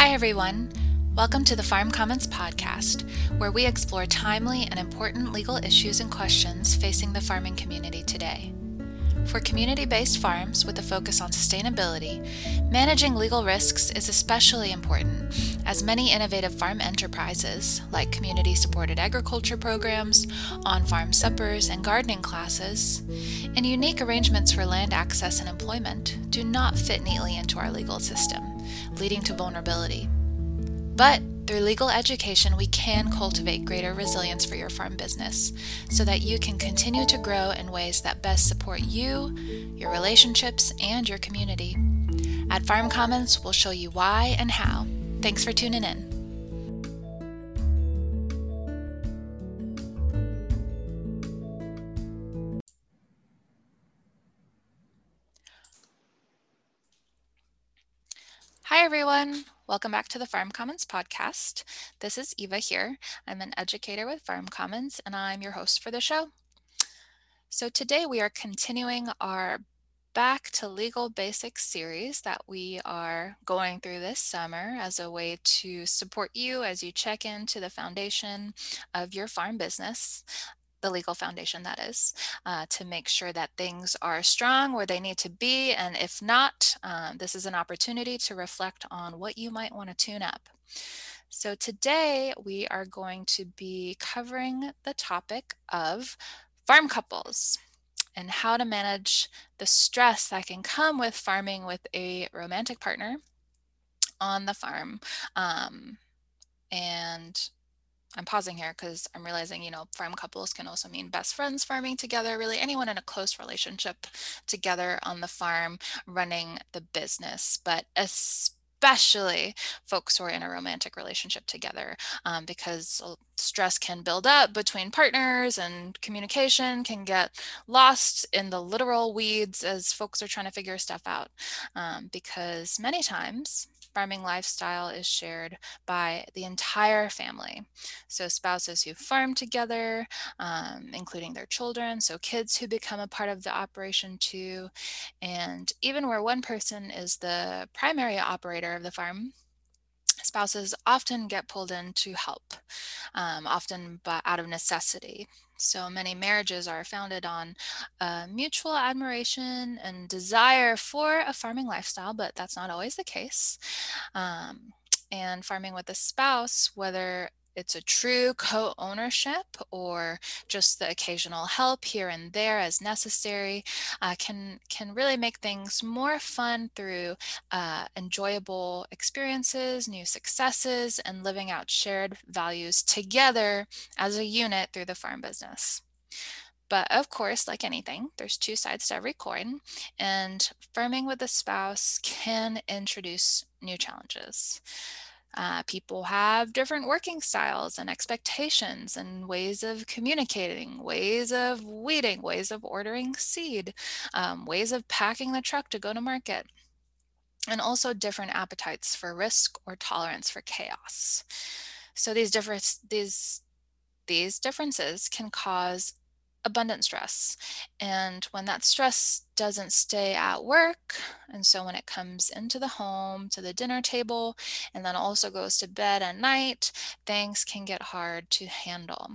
Hi, everyone. Welcome to the Farm Commons podcast, where we explore timely and important legal issues and questions facing the farming community today. For community based farms with a focus on sustainability, managing legal risks is especially important, as many innovative farm enterprises, like community supported agriculture programs, on farm suppers, and gardening classes, and unique arrangements for land access and employment, do not fit neatly into our legal system, leading to vulnerability. But through legal education, we can cultivate greater resilience for your farm business so that you can continue to grow in ways that best support you, your relationships, and your community. At Farm Commons, we'll show you why and how. Thanks for tuning in. Hi, everyone. Welcome back to the Farm Commons podcast. This is Eva here. I'm an educator with Farm Commons and I'm your host for the show. So today we are continuing our Back to Legal Basics series that we are going through this summer as a way to support you as you check into the foundation of your farm business the legal foundation that is uh, to make sure that things are strong where they need to be and if not um, this is an opportunity to reflect on what you might want to tune up. So today we are going to be covering the topic of farm couples and how to manage the stress that can come with farming with a romantic partner on the farm um, and I'm pausing here because I'm realizing, you know, farm couples can also mean best friends farming together, really anyone in a close relationship together on the farm running the business, but especially folks who are in a romantic relationship together um, because stress can build up between partners and communication can get lost in the literal weeds as folks are trying to figure stuff out um, because many times farming lifestyle is shared by the entire family. So, spouses who farm together, um, including their children, so kids who become a part of the operation too, and even where one person is the primary operator of the farm spouses often get pulled in to help, um, often but out of necessity. So many marriages are founded on uh, mutual admiration and desire for a farming lifestyle, but that's not always the case. Um, and farming with a spouse, whether it's a true co-ownership or just the occasional help here and there as necessary uh, can can really make things more fun through uh, enjoyable experiences new successes and living out shared values together as a unit through the farm business but of course, like anything, there's two sides to every coin, and farming with a spouse can introduce new challenges. Uh, people have different working styles and expectations and ways of communicating, ways of weeding, ways of ordering seed, um, ways of packing the truck to go to market, and also different appetites for risk or tolerance for chaos. So these different these these differences can cause abundant stress. And when that stress doesn't stay at work, and so when it comes into the home, to the dinner table, and then also goes to bed at night, things can get hard to handle.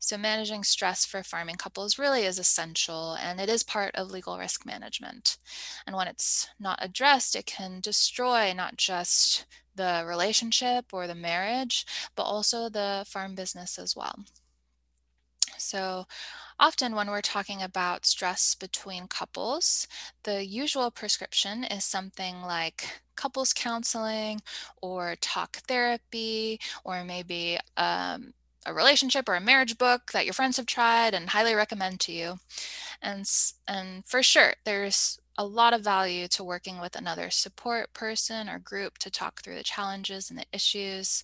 So, managing stress for farming couples really is essential and it is part of legal risk management. And when it's not addressed, it can destroy not just the relationship or the marriage, but also the farm business as well. So, often when we're talking about stress between couples, the usual prescription is something like couples counseling or talk therapy or maybe um, a relationship or a marriage book that your friends have tried and highly recommend to you. And, and for sure, there's a lot of value to working with another support person or group to talk through the challenges and the issues.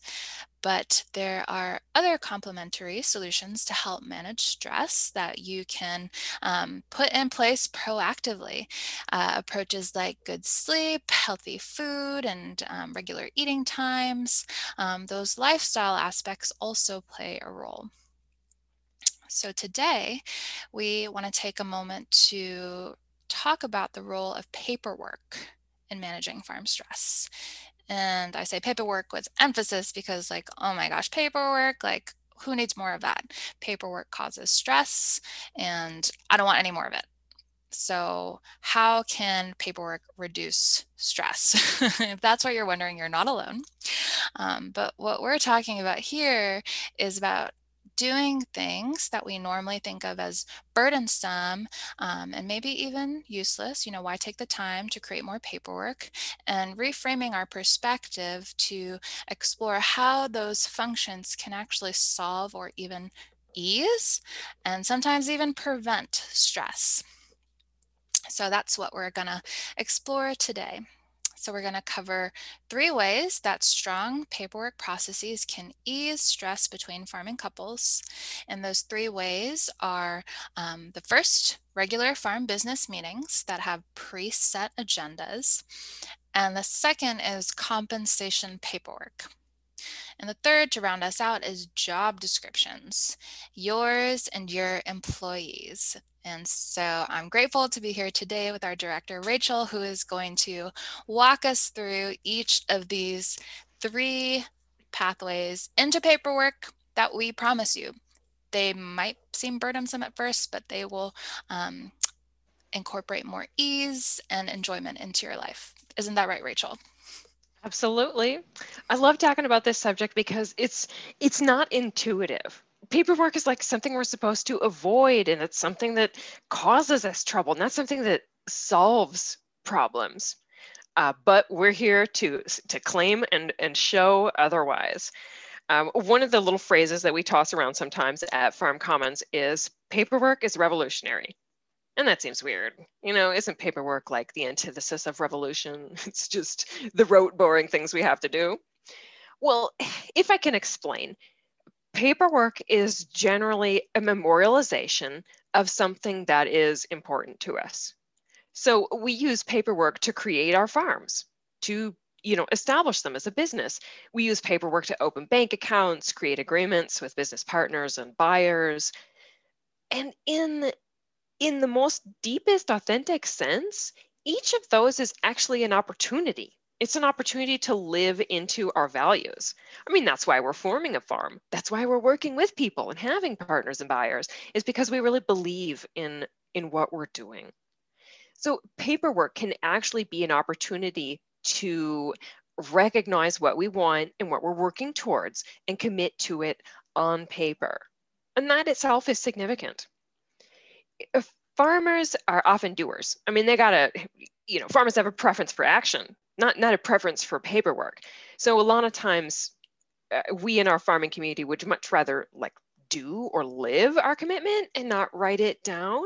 But there are other complementary solutions to help manage stress that you can um, put in place proactively. Uh, approaches like good sleep, healthy food, and um, regular eating times. Um, those lifestyle aspects also play a role. So today, we want to take a moment to talk about the role of paperwork in managing farm stress. And I say paperwork with emphasis because, like, oh my gosh, paperwork, like, who needs more of that? Paperwork causes stress, and I don't want any more of it. So, how can paperwork reduce stress? if that's what you're wondering, you're not alone. Um, but what we're talking about here is about doing things that we normally think of as burdensome um, and maybe even useless. You know, why take the time to create more paperwork and reframing our perspective to explore how those functions can actually solve or even ease and sometimes even prevent stress. So that's what we're going to explore today. So we're going to cover three ways that strong paperwork processes can ease stress between farming couples. And those three ways are um, the first, regular farm business meetings that have preset agendas. And the second is compensation paperwork. And the third to round us out is job descriptions, yours and your employees. And so I'm grateful to be here today with our director, Rachel, who is going to walk us through each of these three pathways into paperwork that we promise you. They might seem burdensome at first, but they will um, incorporate more ease and enjoyment into your life. Isn't that right, Rachel? Absolutely. I love talking about this subject because it's it's not intuitive. Paperwork is like something we're supposed to avoid and it's something that causes us trouble, not something that solves problems. Uh, but we're here to to claim and and show otherwise. Um, one of the little phrases that we toss around sometimes at Farm Commons is paperwork is revolutionary. And that seems weird. You know, isn't paperwork like the antithesis of revolution? It's just the rote, boring things we have to do. Well, if I can explain, paperwork is generally a memorialization of something that is important to us. So we use paperwork to create our farms, to you know establish them as a business we use paperwork to open bank accounts create agreements with business partners and buyers and in in the most deepest, authentic sense, each of those is actually an opportunity. It's an opportunity to live into our values. I mean, that's why we're forming a farm. That's why we're working with people and having partners and buyers, is because we really believe in, in what we're doing. So, paperwork can actually be an opportunity to recognize what we want and what we're working towards and commit to it on paper. And that itself is significant farmers are often doers. I mean, they gotta, you know, farmers have a preference for action, not not a preference for paperwork. So a lot of times, uh, we in our farming community would much rather like do or live our commitment and not write it down.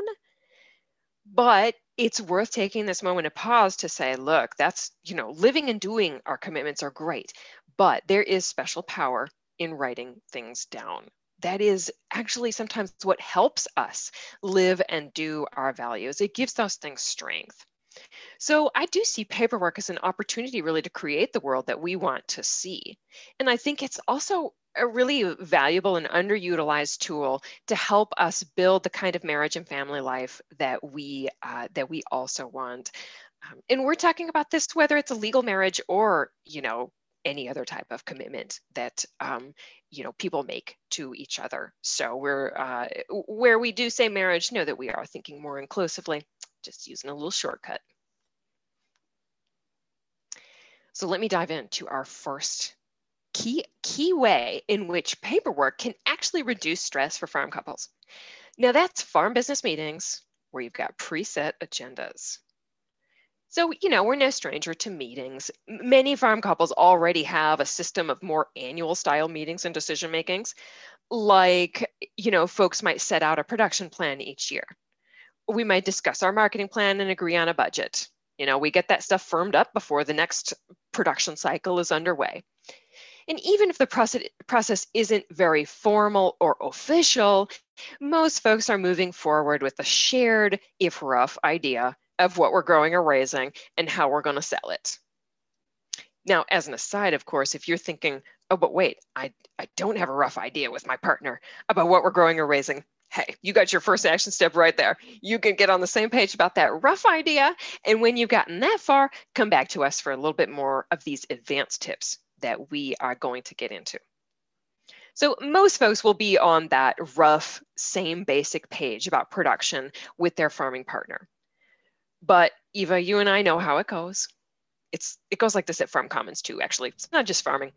But it's worth taking this moment of pause to say, look, that's, you know, living and doing our commitments are great, but there is special power in writing things down that is actually sometimes what helps us live and do our values. It gives those things strength. So I do see paperwork as an opportunity really to create the world that we want to see. And I think it's also a really valuable and underutilized tool to help us build the kind of marriage and family life that we uh, that we also want. Um, and we're talking about this whether it's a legal marriage or you know any other type of commitment that um, you know people make to each other. So we're uh, where we do say marriage know that we are thinking more inclusively just using a little shortcut. So let me dive into our first key key way in which paperwork can actually reduce stress for farm couples. Now that's farm business meetings where you've got preset agendas so, you know, we're no stranger to meetings. Many farm couples already have a system of more annual style meetings and decision makings. Like, you know, folks might set out a production plan each year. We might discuss our marketing plan and agree on a budget. You know, we get that stuff firmed up before the next production cycle is underway. And even if the process, process isn't very formal or official, most folks are moving forward with a shared, if rough, idea of what we're growing or raising and how we're going to sell it. Now, as an aside, of course, if you're thinking, oh, but wait, I, I don't have a rough idea with my partner about what we're growing or raising, hey, you got your first action step right there. You can get on the same page about that rough idea. And when you've gotten that far, come back to us for a little bit more of these advanced tips that we are going to get into. So most folks will be on that rough, same basic page about production with their farming partner. But Eva, you and I know how it goes. It's it goes like this at Farm Commons too, actually. It's not just farming.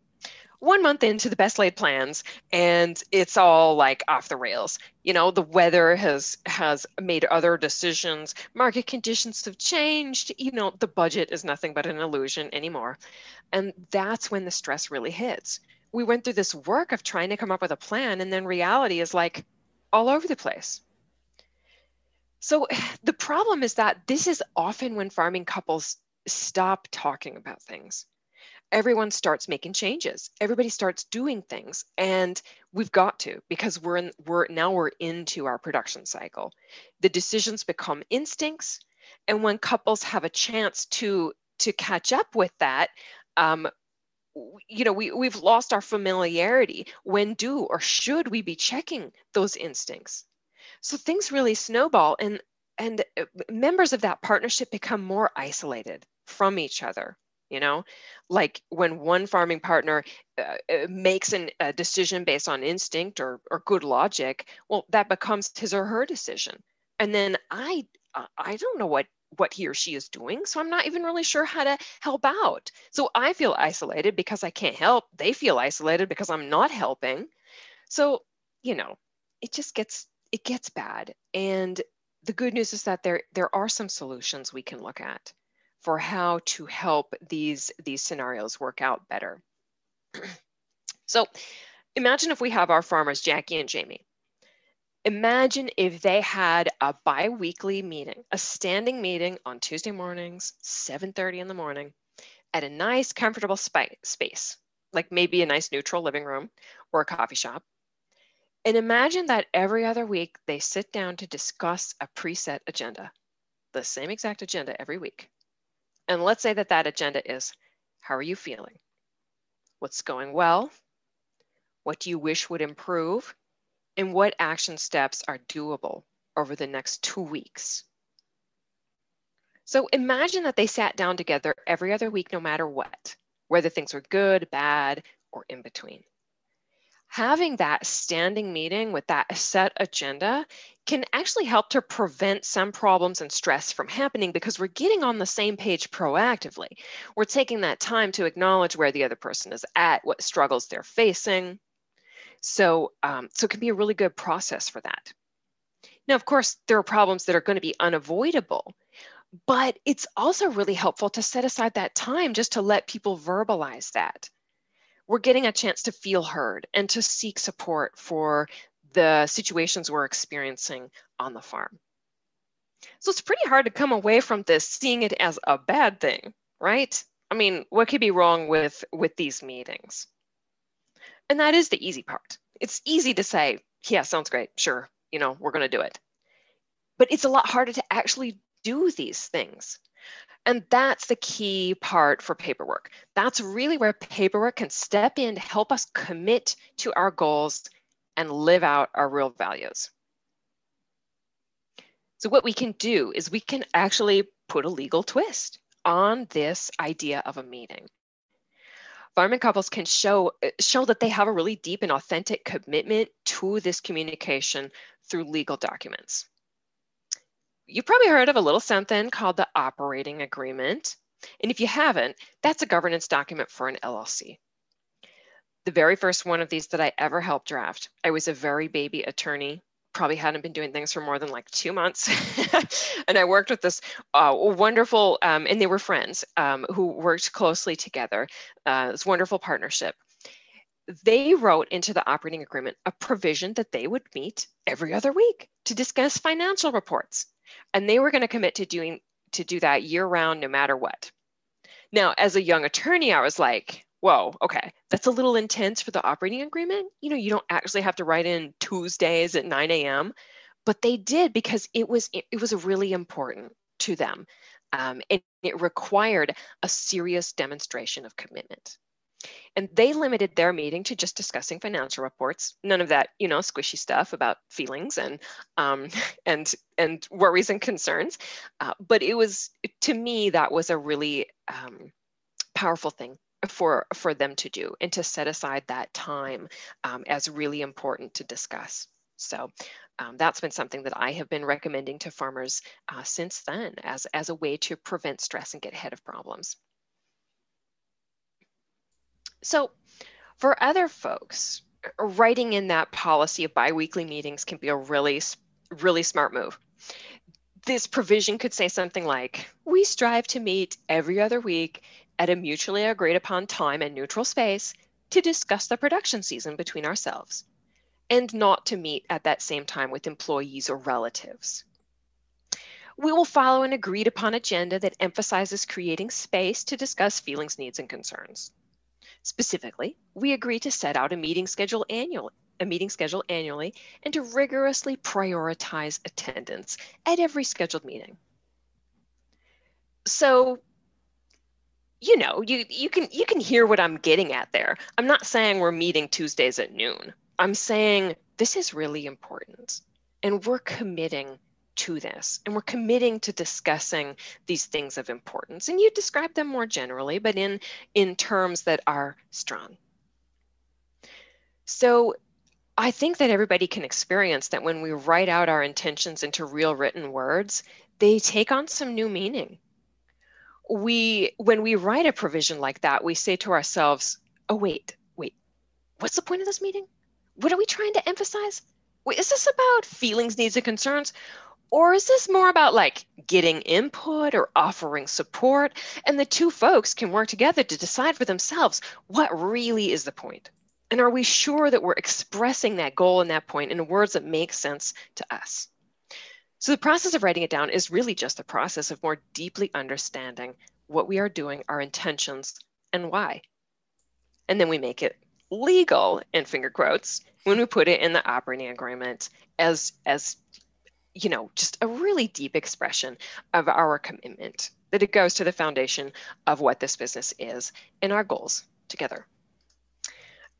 One month into the best laid plans and it's all like off the rails. You know the weather has has made other decisions. Market conditions have changed. You know the budget is nothing but an illusion anymore. And that's when the stress really hits. We went through this work of trying to come up with a plan and then reality is like all over the place so the problem is that this is often when farming couples stop talking about things. Everyone starts making changes. Everybody starts doing things and we've got to because we're in we're now we're into our production cycle. The decisions become instincts and when couples have a chance to to catch up with that um, you know we, we've lost our familiarity. When do or should we be checking those instincts so things really snowball and and uh, members of that partnership become more isolated from each other you know? Like when one farming partner uh, uh, makes an, a decision based on instinct or, or good logic well that becomes his or her decision. And then i i don't know what what he or she is doing so i'm not even really sure how to help out. So i feel isolated because i can't help. They feel isolated because i'm not helping. So you know it just gets it gets bad and the good news is that there there are some solutions we can look at for how to help these, these scenarios work out better. so imagine if we have our farmers, Jackie and Jamie. Imagine if they had a bi-weekly meeting, a standing meeting on Tuesday mornings, 7.30 in the morning, at a nice, comfortable space, like maybe a nice neutral living room or a coffee shop. And imagine that every other week they sit down to discuss a preset agenda, the same exact agenda every week. And let's say that that agenda is, how are you feeling? What's going well? What do you wish would improve? And what action steps are doable over the next two weeks? So imagine that they sat down together every other week, no matter what, whether things were good, bad, or in between having that standing meeting with that set agenda can actually help to prevent some problems and stress from happening because we're getting on the same page proactively. We're taking that time to acknowledge where the other person is at, what struggles they're facing. So, um, so it can be a really good process for that. Now, of course, there are problems that are going to be unavoidable, but it's also really helpful to set aside that time just to let people verbalize that we're getting a chance to feel heard and to seek support for the situations we're experiencing on the farm. So it's pretty hard to come away from this seeing it as a bad thing, right? I mean, what could be wrong with with these meetings? And that is the easy part. It's easy to say, yeah, sounds great. Sure, you know, we're going to do it. But it's a lot harder to actually do these things. And that's the key part for paperwork. That's really where paperwork can step in to help us commit to our goals and live out our real values. So, what we can do is we can actually put a legal twist on this idea of a meeting. Farming couples can show, show that they have a really deep and authentic commitment to this communication through legal documents you've probably heard of a little something called the operating agreement. And if you haven't, that's a governance document for an LLC. The very first one of these that I ever helped draft, I was a very baby attorney, probably hadn't been doing things for more than like two months. and I worked with this uh, wonderful, um, and they were friends um, who worked closely together, uh, this wonderful partnership. They wrote into the operating agreement a provision that they would meet every other week to discuss financial reports. And they were going to commit to doing to do that year round no matter what. Now as a young attorney i was like whoa okay that's a little intense for the operating agreement. You know you don't actually have to write in tuesdays at 9 a.m but they did because it was it, was really important to them um, and it required a serious demonstration of commitment And they limited their meeting to just discussing financial reports. None of that, you know, squishy stuff about feelings and um, and and worries and concerns. Uh, but it was to me that was a really um, powerful thing for for them to do and to set aside that time um, as really important to discuss. So um, that's been something that I have been recommending to farmers uh, since then as, as a way to prevent stress and get ahead of problems. So for other folks, writing in that policy of biweekly meetings can be a really, really smart move. This provision could say something like, we strive to meet every other week at a mutually agreed upon time and neutral space to discuss the production season between ourselves and not to meet at that same time with employees or relatives. We will follow an agreed upon agenda that emphasizes creating space to discuss feelings, needs, and concerns. Specifically, we agree to set out a meeting schedule annually, a meeting schedule annually and to rigorously prioritize attendance at every scheduled meeting. So, you know, you, you can you can hear what I'm getting at there. I'm not saying we're meeting Tuesdays at noon. I'm saying this is really important and we're committing to this and we're committing to discussing these things of importance and you describe them more generally but in in terms that are strong. So i think that everybody can experience that when we write out our intentions into real written words they take on some new meaning. We when we write a provision like that we say to ourselves oh wait wait what's the point of this meeting? What are we trying to emphasize? Wait, is this about feelings needs and concerns or is this more about like getting input or offering support? And the two folks can work together to decide for themselves what really is the point. And are we sure that we're expressing that goal and that point in words that make sense to us? So the process of writing it down is really just the process of more deeply understanding what we are doing, our intentions, and why. And then we make it legal in finger quotes when we put it in the operating agreement as as you know, just a really deep expression of our commitment, that it goes to the foundation of what this business is and our goals together.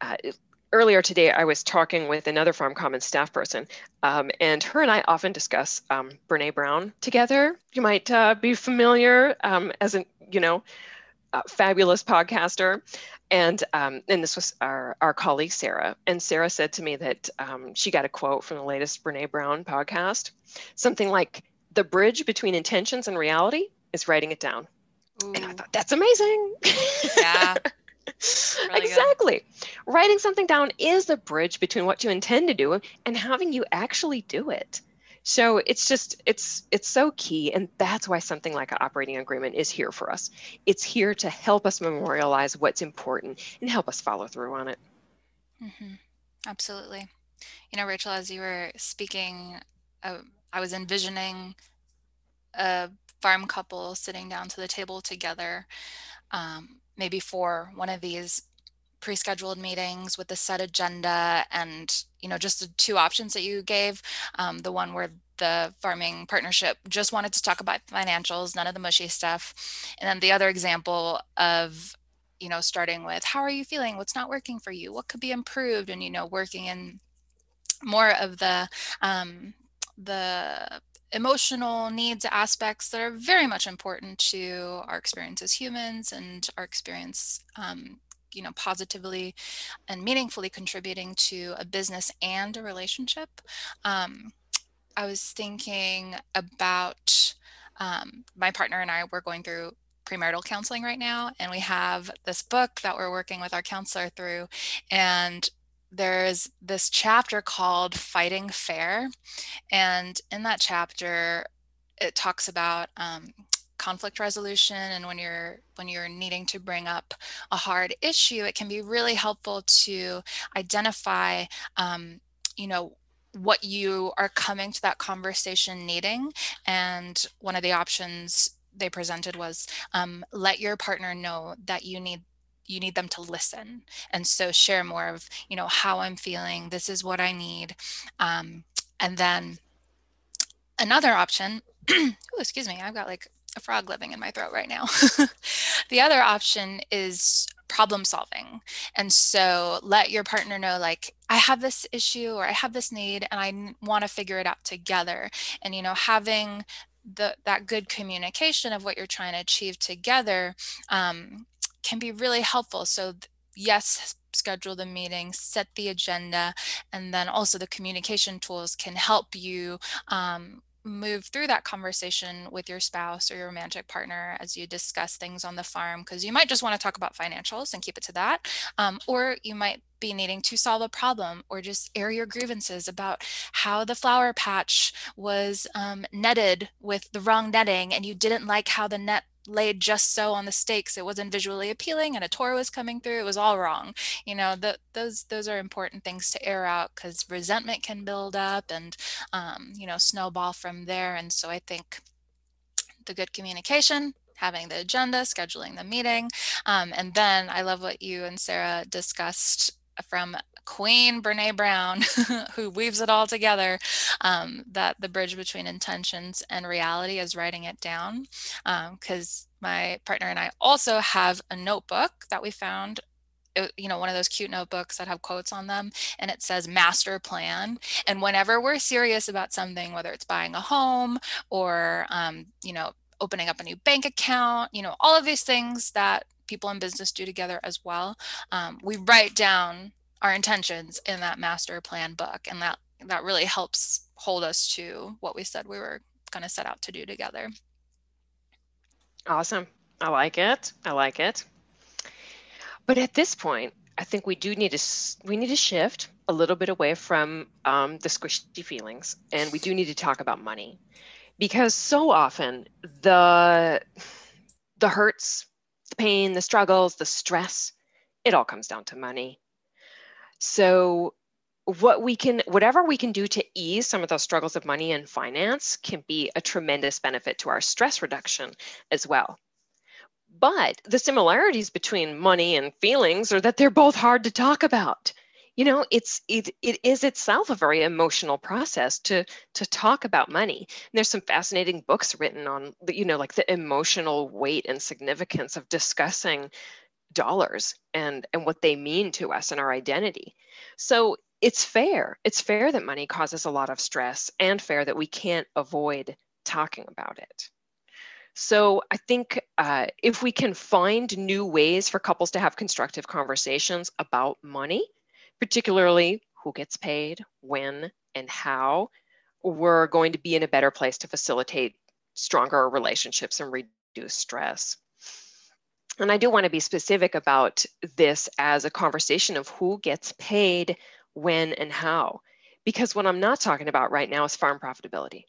Uh, earlier today, I was talking with another Farm Commons staff person, um, and her and I often discuss um, Brene Brown together. You might uh, be familiar um, as an, you know, fabulous podcaster. And, um, and this was our, our colleague, Sarah. And Sarah said to me that um, she got a quote from the latest Brene Brown podcast, something like, the bridge between intentions and reality is writing it down. Ooh. And I thought, that's amazing. Yeah. Really exactly. Good. Writing something down is the bridge between what you intend to do and having you actually do it. So it's just it's it's so key, and that's why something like an operating agreement is here for us. It's here to help us memorialize what's important and help us follow through on it. Mm-hmm. Absolutely. You know, Rachel, as you were speaking, uh, I was envisioning a farm couple sitting down to the table together, um, maybe for one of these pre-scheduled meetings with a set agenda and you know just the two options that you gave um, the one where the farming partnership just wanted to talk about financials none of the mushy stuff and then the other example of you know starting with how are you feeling? What's not working for you? What could be improved? and you know working in more of the um, the emotional needs aspects that are very much important to our experience as humans and our experience um, you know positively and meaningfully contributing to a business and a relationship um, i was thinking about um, my partner and i were going through premarital counseling right now and we have this book that we're working with our counselor through and there's this chapter called fighting fair and in that chapter it talks about um, conflict resolution and when you're when you're needing to bring up a hard issue it can be really helpful to identify um, you know what you are coming to that conversation needing. And one of the options they presented was um, let your partner know that you need you need them to listen. And so share more of you know how i'm feeling this is what i need. Um, and then another option oh excuse me i've got like a frog living in my throat right now. the other option is problem solving. And so let your partner know, like, I have this issue or I have this need and I want to figure it out together. And, you know, having the, that good communication of what you're trying to achieve together um, can be really helpful. So, yes, schedule the meeting, set the agenda, and then also the communication tools can help you um, move through that conversation with your spouse or your romantic partner as you discuss things on the farm because you might just want to talk about financials and keep it to that um, or you might be needing to solve a problem or just air your grievances about how the flower patch was um, netted with the wrong netting and you didn't like how the net laid just so on the stakes. It wasn't visually appealing and a tour was coming through. It was all wrong. You know the, those those are important things to air out because resentment can build up and um, you know snowball from there. And so i think the good communication having the agenda scheduling the meeting um, and then i love what you and sarah discussed from Queen Brene Brown, who weaves it all together, um, that the bridge between intentions and reality is writing it down. Because um, my partner and I also have a notebook that we found uh, you know one of those cute notebooks that have quotes on them and it says master plan and whenever we're serious about something whether it's buying a home or um, you know opening up a new bank account you know all of these things that people in business do together as well um, we write down our intentions in that master plan book and that that really helps hold us to what we said we were going to set out to do together. Awesome. I like it. I like it. But at this point i think we do need to we need to shift a little bit away from um, the squishy feelings and we do need to talk about money. Because so often the the hurts the pain the struggles the stress it all comes down to money so what we can whatever we can do to ease some of those struggles of money and finance can be a tremendous benefit to our stress reduction as well. But the similarities between money and feelings are that they're both hard to talk about. You know it's it, it is itself a very emotional process to to talk about money. And there's some fascinating books written on you know like the emotional weight and significance of discussing dollars and and what they mean to us and our identity. So it's fair. It's fair that money causes a lot of stress and fair that we can't avoid talking about it. So i think uh, if we can find new ways for couples to have constructive conversations about money particularly who gets paid when and how we're going to be in a better place to facilitate stronger relationships and reduce stress and I do want to be specific about this as a conversation of who gets paid, when, and how. Because what I'm not talking about right now is farm profitability.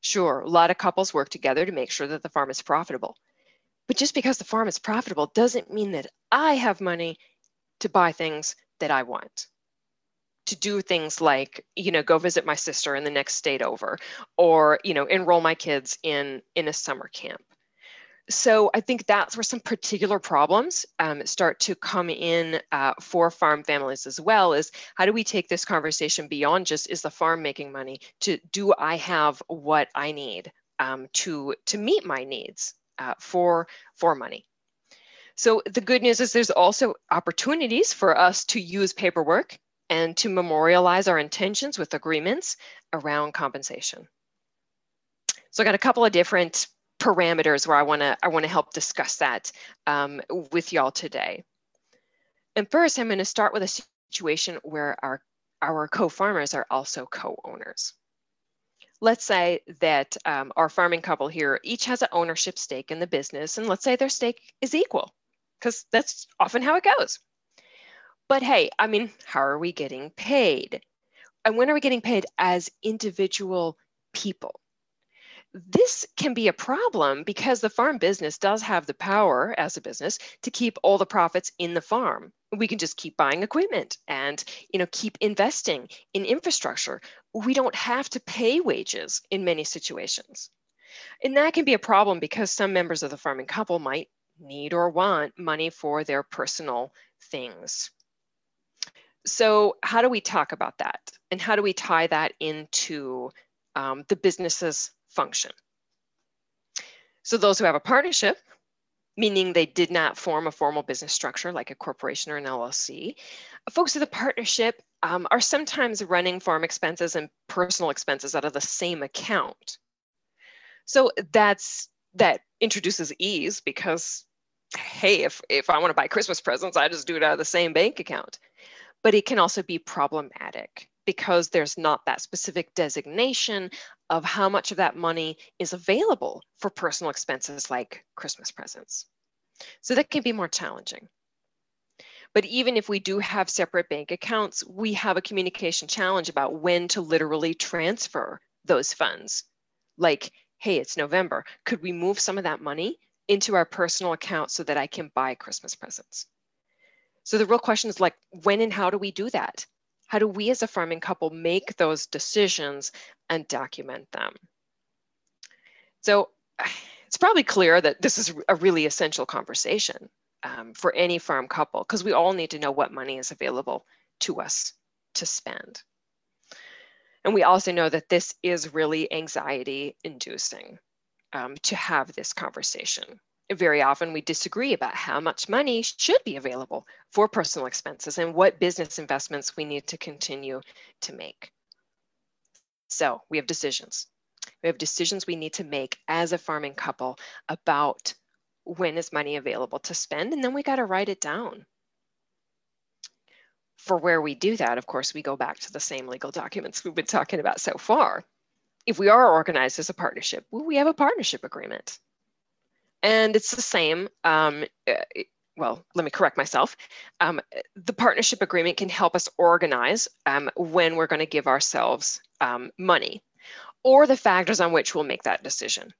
Sure, a lot of couples work together to make sure that the farm is profitable. But just because the farm is profitable doesn't mean that I have money to buy things that I want. To do things like, you know, go visit my sister in the next state over, or, you know, enroll my kids in in a summer camp so I think that's where some particular problems um, start to come in uh, for farm families as well is how do we take this conversation beyond just is the farm making money to do I have what I need um, to, to meet my needs uh, for, for money. So the good news is there's also opportunities for us to use paperwork and to memorialize our intentions with agreements around compensation. So I got a couple of different parameters where I want to I want to help discuss that um, with y'all today. And first, I'm going to start with a situation where our our co-farmers are also co-owners. Let's say that um, our farming couple here each has an ownership stake in the business, and let's say their stake is equal, because that's often how it goes. But hey, I mean, how are we getting paid? And when are we getting paid as individual people? This can be a problem because the farm business does have the power as a business to keep all the profits in the farm. We can just keep buying equipment and you know keep investing in infrastructure. We don't have to pay wages in many situations. And that can be a problem because some members of the farming couple might need or want money for their personal things. So how do we talk about that? And how do we tie that into um, the business's function. So those who have a partnership meaning they did not form a formal business structure like a corporation or an LLC. Folks with a partnership um, are sometimes running farm expenses and personal expenses out of the same account. So that's that introduces ease because hey, if if I want to buy Christmas presents, I just do it out of the same bank account. But it can also be problematic because there's not that specific designation of how much of that money is available for personal expenses like Christmas presents. So that can be more challenging. But even if we do have separate bank accounts, we have a communication challenge about when to literally transfer those funds. Like, hey, it's November. Could we move some of that money into our personal account so that I can buy Christmas presents? So the real question is like, when and how do we do that? How do we as a farming couple make those decisions and document them? So it's probably clear that this is a really essential conversation um, for any farm couple because we all need to know what money is available to us to spend. And we also know that this is really anxiety inducing um, to have this conversation very often we disagree about how much money should be available for personal expenses and what business investments we need to continue to make. So we have decisions. We have decisions we need to make as a farming couple about when is money available to spend, and then we got to write it down. For where we do that, of course, we go back to the same legal documents we've been talking about so far. If we are organized as a partnership, well, we have a partnership agreement. And it's the same. Um, eh, well, let me correct myself. Um, the partnership agreement can help us organize um, when we're going to give ourselves um, money or the factors on which we'll make that decision.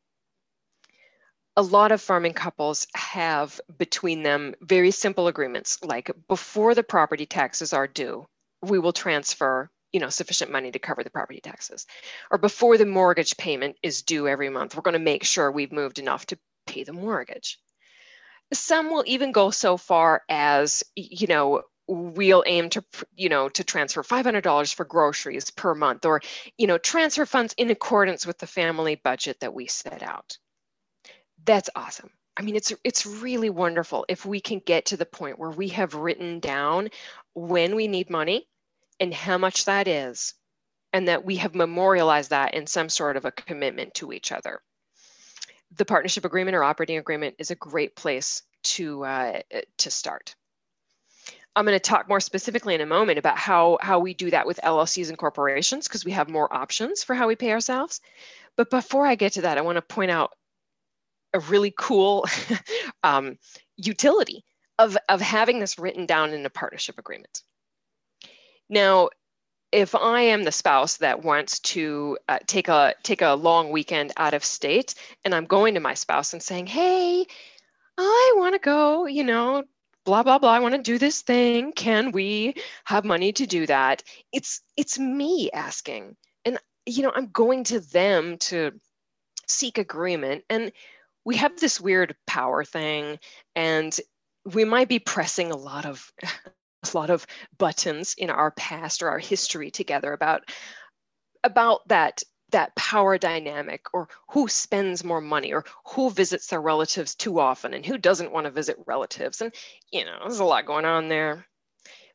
A lot of farming couples have between them very simple agreements like before the property taxes are due, we will transfer you know sufficient money to cover the property taxes or before the mortgage payment is due every month we're going to make sure we've moved enough to pay the mortgage. Some will even go so far as, you know, we'll aim to you know to transfer $500 for groceries per month or you know transfer funds in accordance with the family budget that we set out. That's awesome. I mean it's it's really wonderful if we can get to the point where we have written down when we need money and how much that is and that we have memorialized that in some sort of a commitment to each other the partnership agreement or operating agreement is a great place to, uh, to start. I'm going to talk more specifically in a moment about how, how we do that with LLCs and corporations because we have more options for how we pay ourselves. But before I get to that, I want to point out a really cool um, utility of, of having this written down in a partnership agreement. Now, if I am the spouse that wants to uh, take a take a long weekend out of state, and I'm going to my spouse and saying, "Hey, I want to go," you know, blah blah blah. I want to do this thing. Can we have money to do that? It's it's me asking, and you know, I'm going to them to seek agreement, and we have this weird power thing, and we might be pressing a lot of a lot of buttons in our past or our history together about about that that power dynamic or who spends more money or who visits their relatives too often and who doesn't want to visit relatives. And you know there's a lot going on there.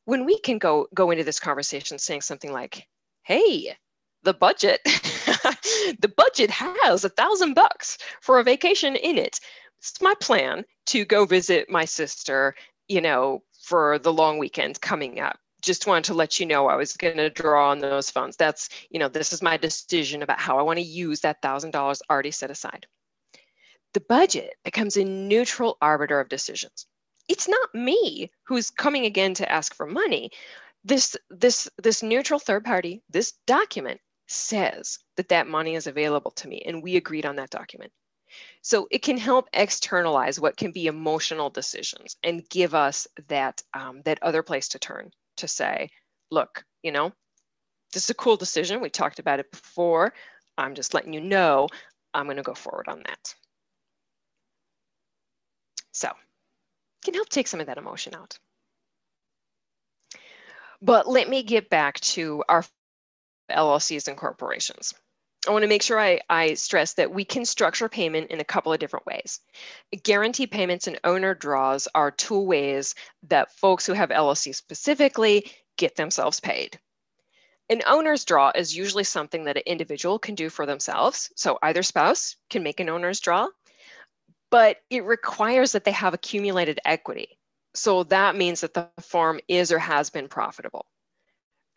When we can go go into this conversation saying something like hey the budget the budget has a thousand bucks for a vacation in it. It's my plan to go visit my sister you know for the long weekend coming up. Just wanted to let you know I was going to draw on those funds. That's, you know, this is my decision about how I want to use that $1,000 already set aside. The budget becomes a neutral arbiter of decisions. It's not me who's coming again to ask for money. This, this, this neutral third party, this document says that that money is available to me, and we agreed on that document. So it can help externalize what can be emotional decisions and give us that, um, that other place to turn to say, look, you know, this is a cool decision. We talked about it before. I'm just letting you know I'm going to go forward on that. So can help take some of that emotion out. But let me get back to our LLCs and corporations I want to make sure I, I stress that we can structure payment in a couple of different ways. Guarantee payments and owner draws are two ways that folks who have LLC specifically get themselves paid. An owner's draw is usually something that an individual can do for themselves. So either spouse can make an owner's draw, but it requires that they have accumulated equity. So that means that the farm is or has been profitable.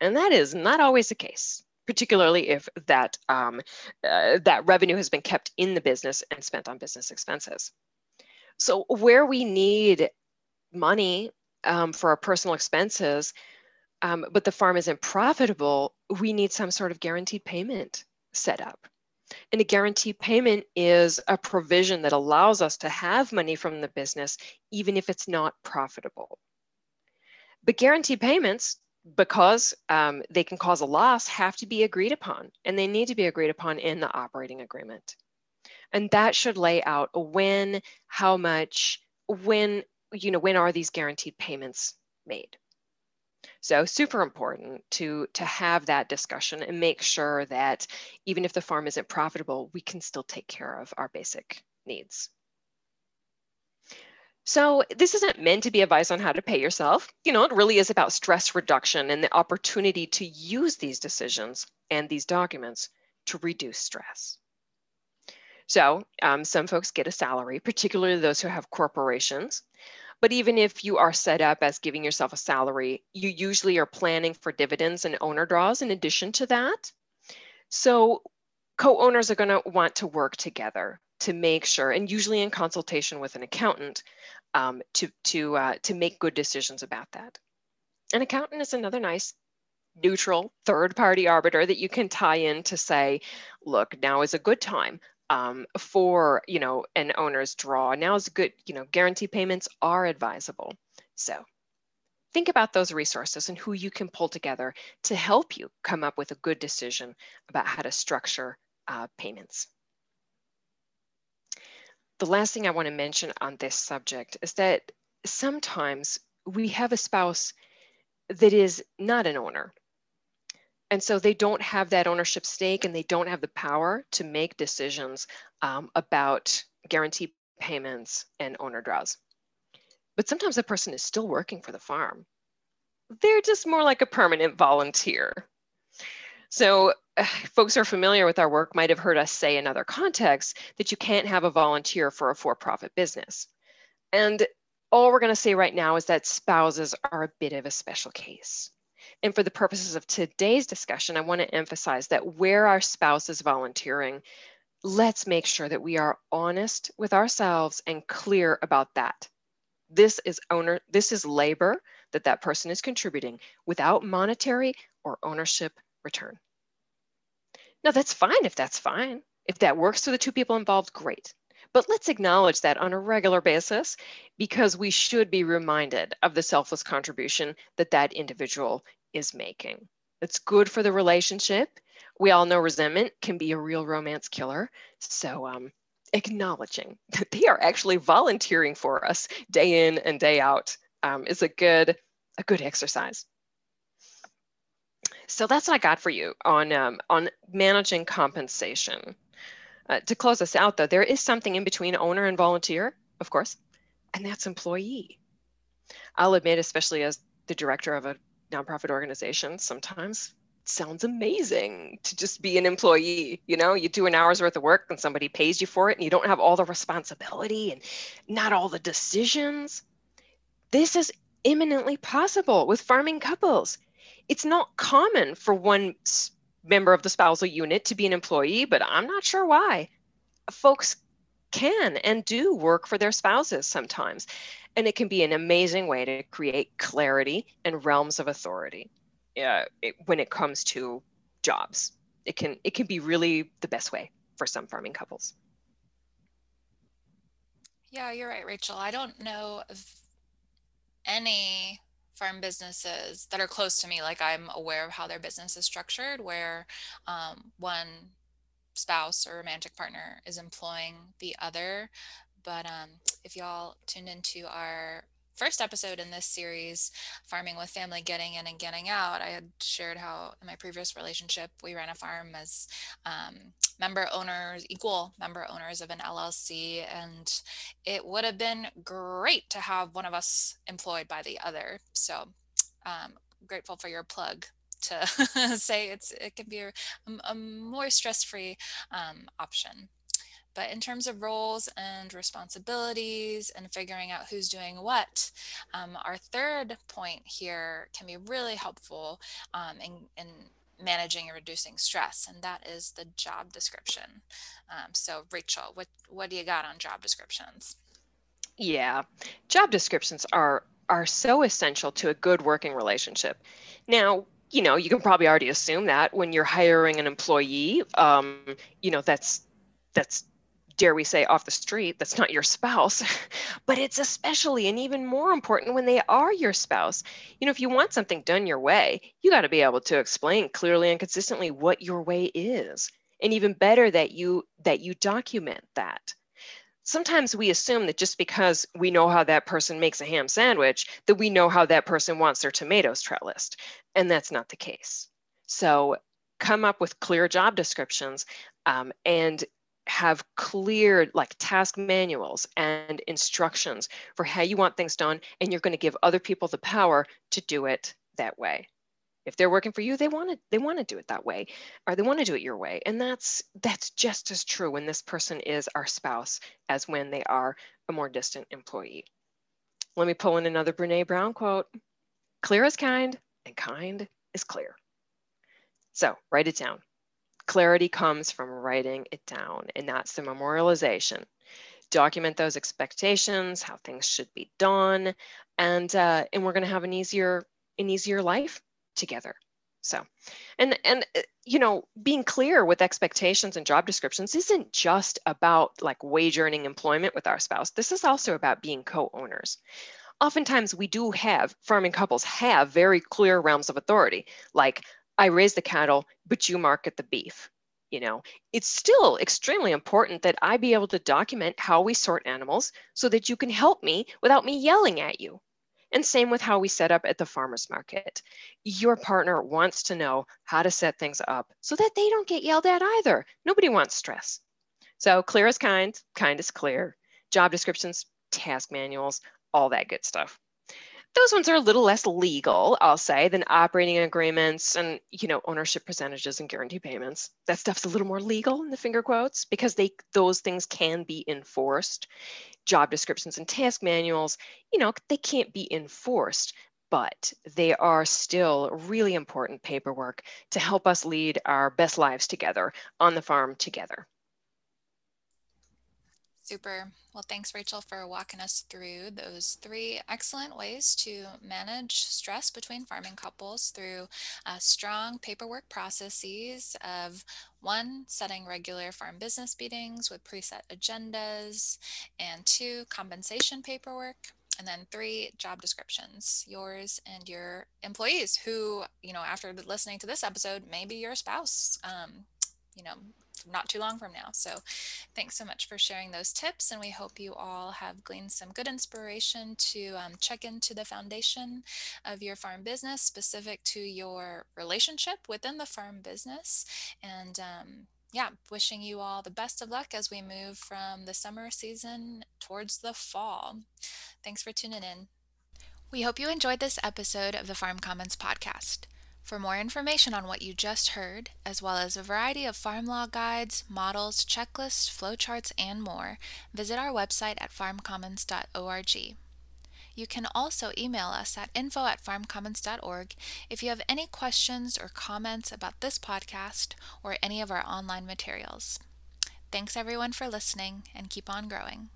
And that is not always the case particularly if that, um, uh, that revenue has been kept in the business and spent on business expenses. So where we need money um, for our personal expenses, um, but the farm isn't profitable, we need some sort of guaranteed payment set up. And a guaranteed payment is a provision that allows us to have money from the business, even if it's not profitable. But guaranteed payments because um, they can cause a loss have to be agreed upon and they need to be agreed upon in the operating agreement. And that should lay out when how much when you know when are these guaranteed payments made. So super important to to have that discussion and make sure that even if the farm isn't profitable we can still take care of our basic needs so this isn't meant to be advice on how to pay yourself. You know, it really is about stress reduction and the opportunity to use these decisions and these documents to reduce stress. So um, some folks get a salary, particularly those who have corporations. But even if you are set up as giving yourself a salary, you usually are planning for dividends and owner draws in addition to that. So co-owners are going to want to work together to make sure, and usually in consultation with an accountant, um, to to uh, to make good decisions about that. An accountant is another nice neutral third party arbiter that you can tie in to say, look, now is a good time um, for you know an owner's draw. Now is a good you know guarantee payments are advisable. So think about those resources and who you can pull together to help you come up with a good decision about how to structure uh, payments. The last thing I want to mention on this subject is that sometimes we have a spouse that is not an owner. And so they don't have that ownership stake and they don't have the power to make decisions um, about guarantee payments and owner draws. But sometimes the person is still working for the farm. They're just more like a permanent volunteer. So folks who are familiar with our work might have heard us say in other contexts that you can't have a volunteer for a for-profit business. And all we're going to say right now is that spouses are a bit of a special case. And for the purposes of today's discussion, I want to emphasize that where our spouse is volunteering, let's make sure that we are honest with ourselves and clear about that. This is owner, this is labor that that person is contributing without monetary or ownership return. Now, that's fine if that's fine. If that works for the two people involved, great. But let's acknowledge that on a regular basis because we should be reminded of the selfless contribution that that individual is making. It's good for the relationship. We all know resentment can be a real romance killer. So, um, acknowledging that they are actually volunteering for us day in and day out um, is a good a good exercise so that's what I got for you on um, on managing compensation. Uh, to close us out, though, there is something in between owner and volunteer, of course, and that's employee. I'll admit, especially as the director of a nonprofit organization, sometimes it sounds amazing to just be an employee. You know, you do an hour's worth of work and somebody pays you for it, and you don't have all the responsibility and not all the decisions. This is imminently possible with farming couples it's not common for one member of the spousal unit to be an employee, but I'm not sure why. Folks can and do work for their spouses sometimes. And it can be an amazing way to create clarity and realms of authority uh, it, when it comes to jobs. It can it can be really the best way for some farming couples. Yeah, you're right, Rachel. I don't know of any farm businesses that are close to me like i'm aware of how their business is structured where um, one spouse or romantic partner is employing the other. But um, if y'all tuned into our first episode in this series, Farming with Family Getting In and Getting Out, I had shared how in my previous relationship, we ran a farm as um, member owners, equal member owners of an LLC. And it would have been great to have one of us employed by the other. So, um, grateful for your plug to say it's it can be a, a more stress-free um, option. But in terms of roles and responsibilities and figuring out who's doing what, um, our third point here can be really helpful um, in, in managing and reducing stress, and that is the job description. Um, so, Rachel, what what do you got on job descriptions? Yeah, job descriptions are are so essential to a good working relationship. Now, you know, you can probably already assume that when you're hiring an employee, um, you know, that's that's dare we say off the street that's not your spouse but it's especially and even more important when they are your spouse. You know if you want something done your way you got to be able to explain clearly and consistently what your way is and even better that you that you document that. Sometimes we assume that just because we know how that person makes a ham sandwich that we know how that person wants their tomatoes trellised and that's not the case. So come up with clear job descriptions um, and have clear like task manuals and instructions for how you want things done and you're going to give other people the power to do it that way. If they're working for you they want to they want to do it that way or they want to do it your way and that's that's just as true when this person is our spouse as when they are a more distant employee. Let me pull in another Brené Brown quote. Clear is kind and kind is clear. So write it down Clarity comes from writing it down, and that's the memorialization. Document those expectations, how things should be done, and uh, and we're going to have an easier an easier life together. So, and and uh, you know, being clear with expectations and job descriptions isn't just about like wage earning employment with our spouse. This is also about being co-owners oftentimes we do have farming couples have very clear realms of authority like I raise the cattle, but you market the beef. You know, it's still extremely important that I be able to document how we sort animals so that you can help me without me yelling at you. And same with how we set up at the farmer's market. Your partner wants to know how to set things up so that they don't get yelled at either. Nobody wants stress. So clear is kind, kind is clear. Job descriptions, task manuals, all that good stuff those ones are a little less legal, I'll say, than operating agreements and you know ownership percentages and guarantee payments. That stuff's a little more legal in the finger quotes because they those things can be enforced. Job descriptions and task manuals, you know, they can't be enforced, but they are still really important paperwork to help us lead our best lives together on the farm together. Super. Well, thanks, Rachel, for walking us through those three excellent ways to manage stress between farming couples through uh, strong paperwork processes of one, setting regular farm business meetings with preset agendas, and two, compensation paperwork. And then three, job descriptions, yours and your employees who, you know, after listening to this episode, maybe your spouse, um, you know, not too long from now. So thanks so much for sharing those tips. And we hope you all have gleaned some good inspiration to um, check into the foundation of your farm business specific to your relationship within the farm business. And um, yeah, wishing you all the best of luck as we move from the summer season towards the fall. Thanks for tuning in. We hope you enjoyed this episode of the Farm Commons podcast. For more information on what you just heard, as well as a variety of farm law guides, models, checklists, flowcharts, and more, visit our website at farmcommons.org. You can also email us at info at farmcommons.org if you have any questions or comments about this podcast or any of our online materials. Thanks everyone for listening and keep on growing.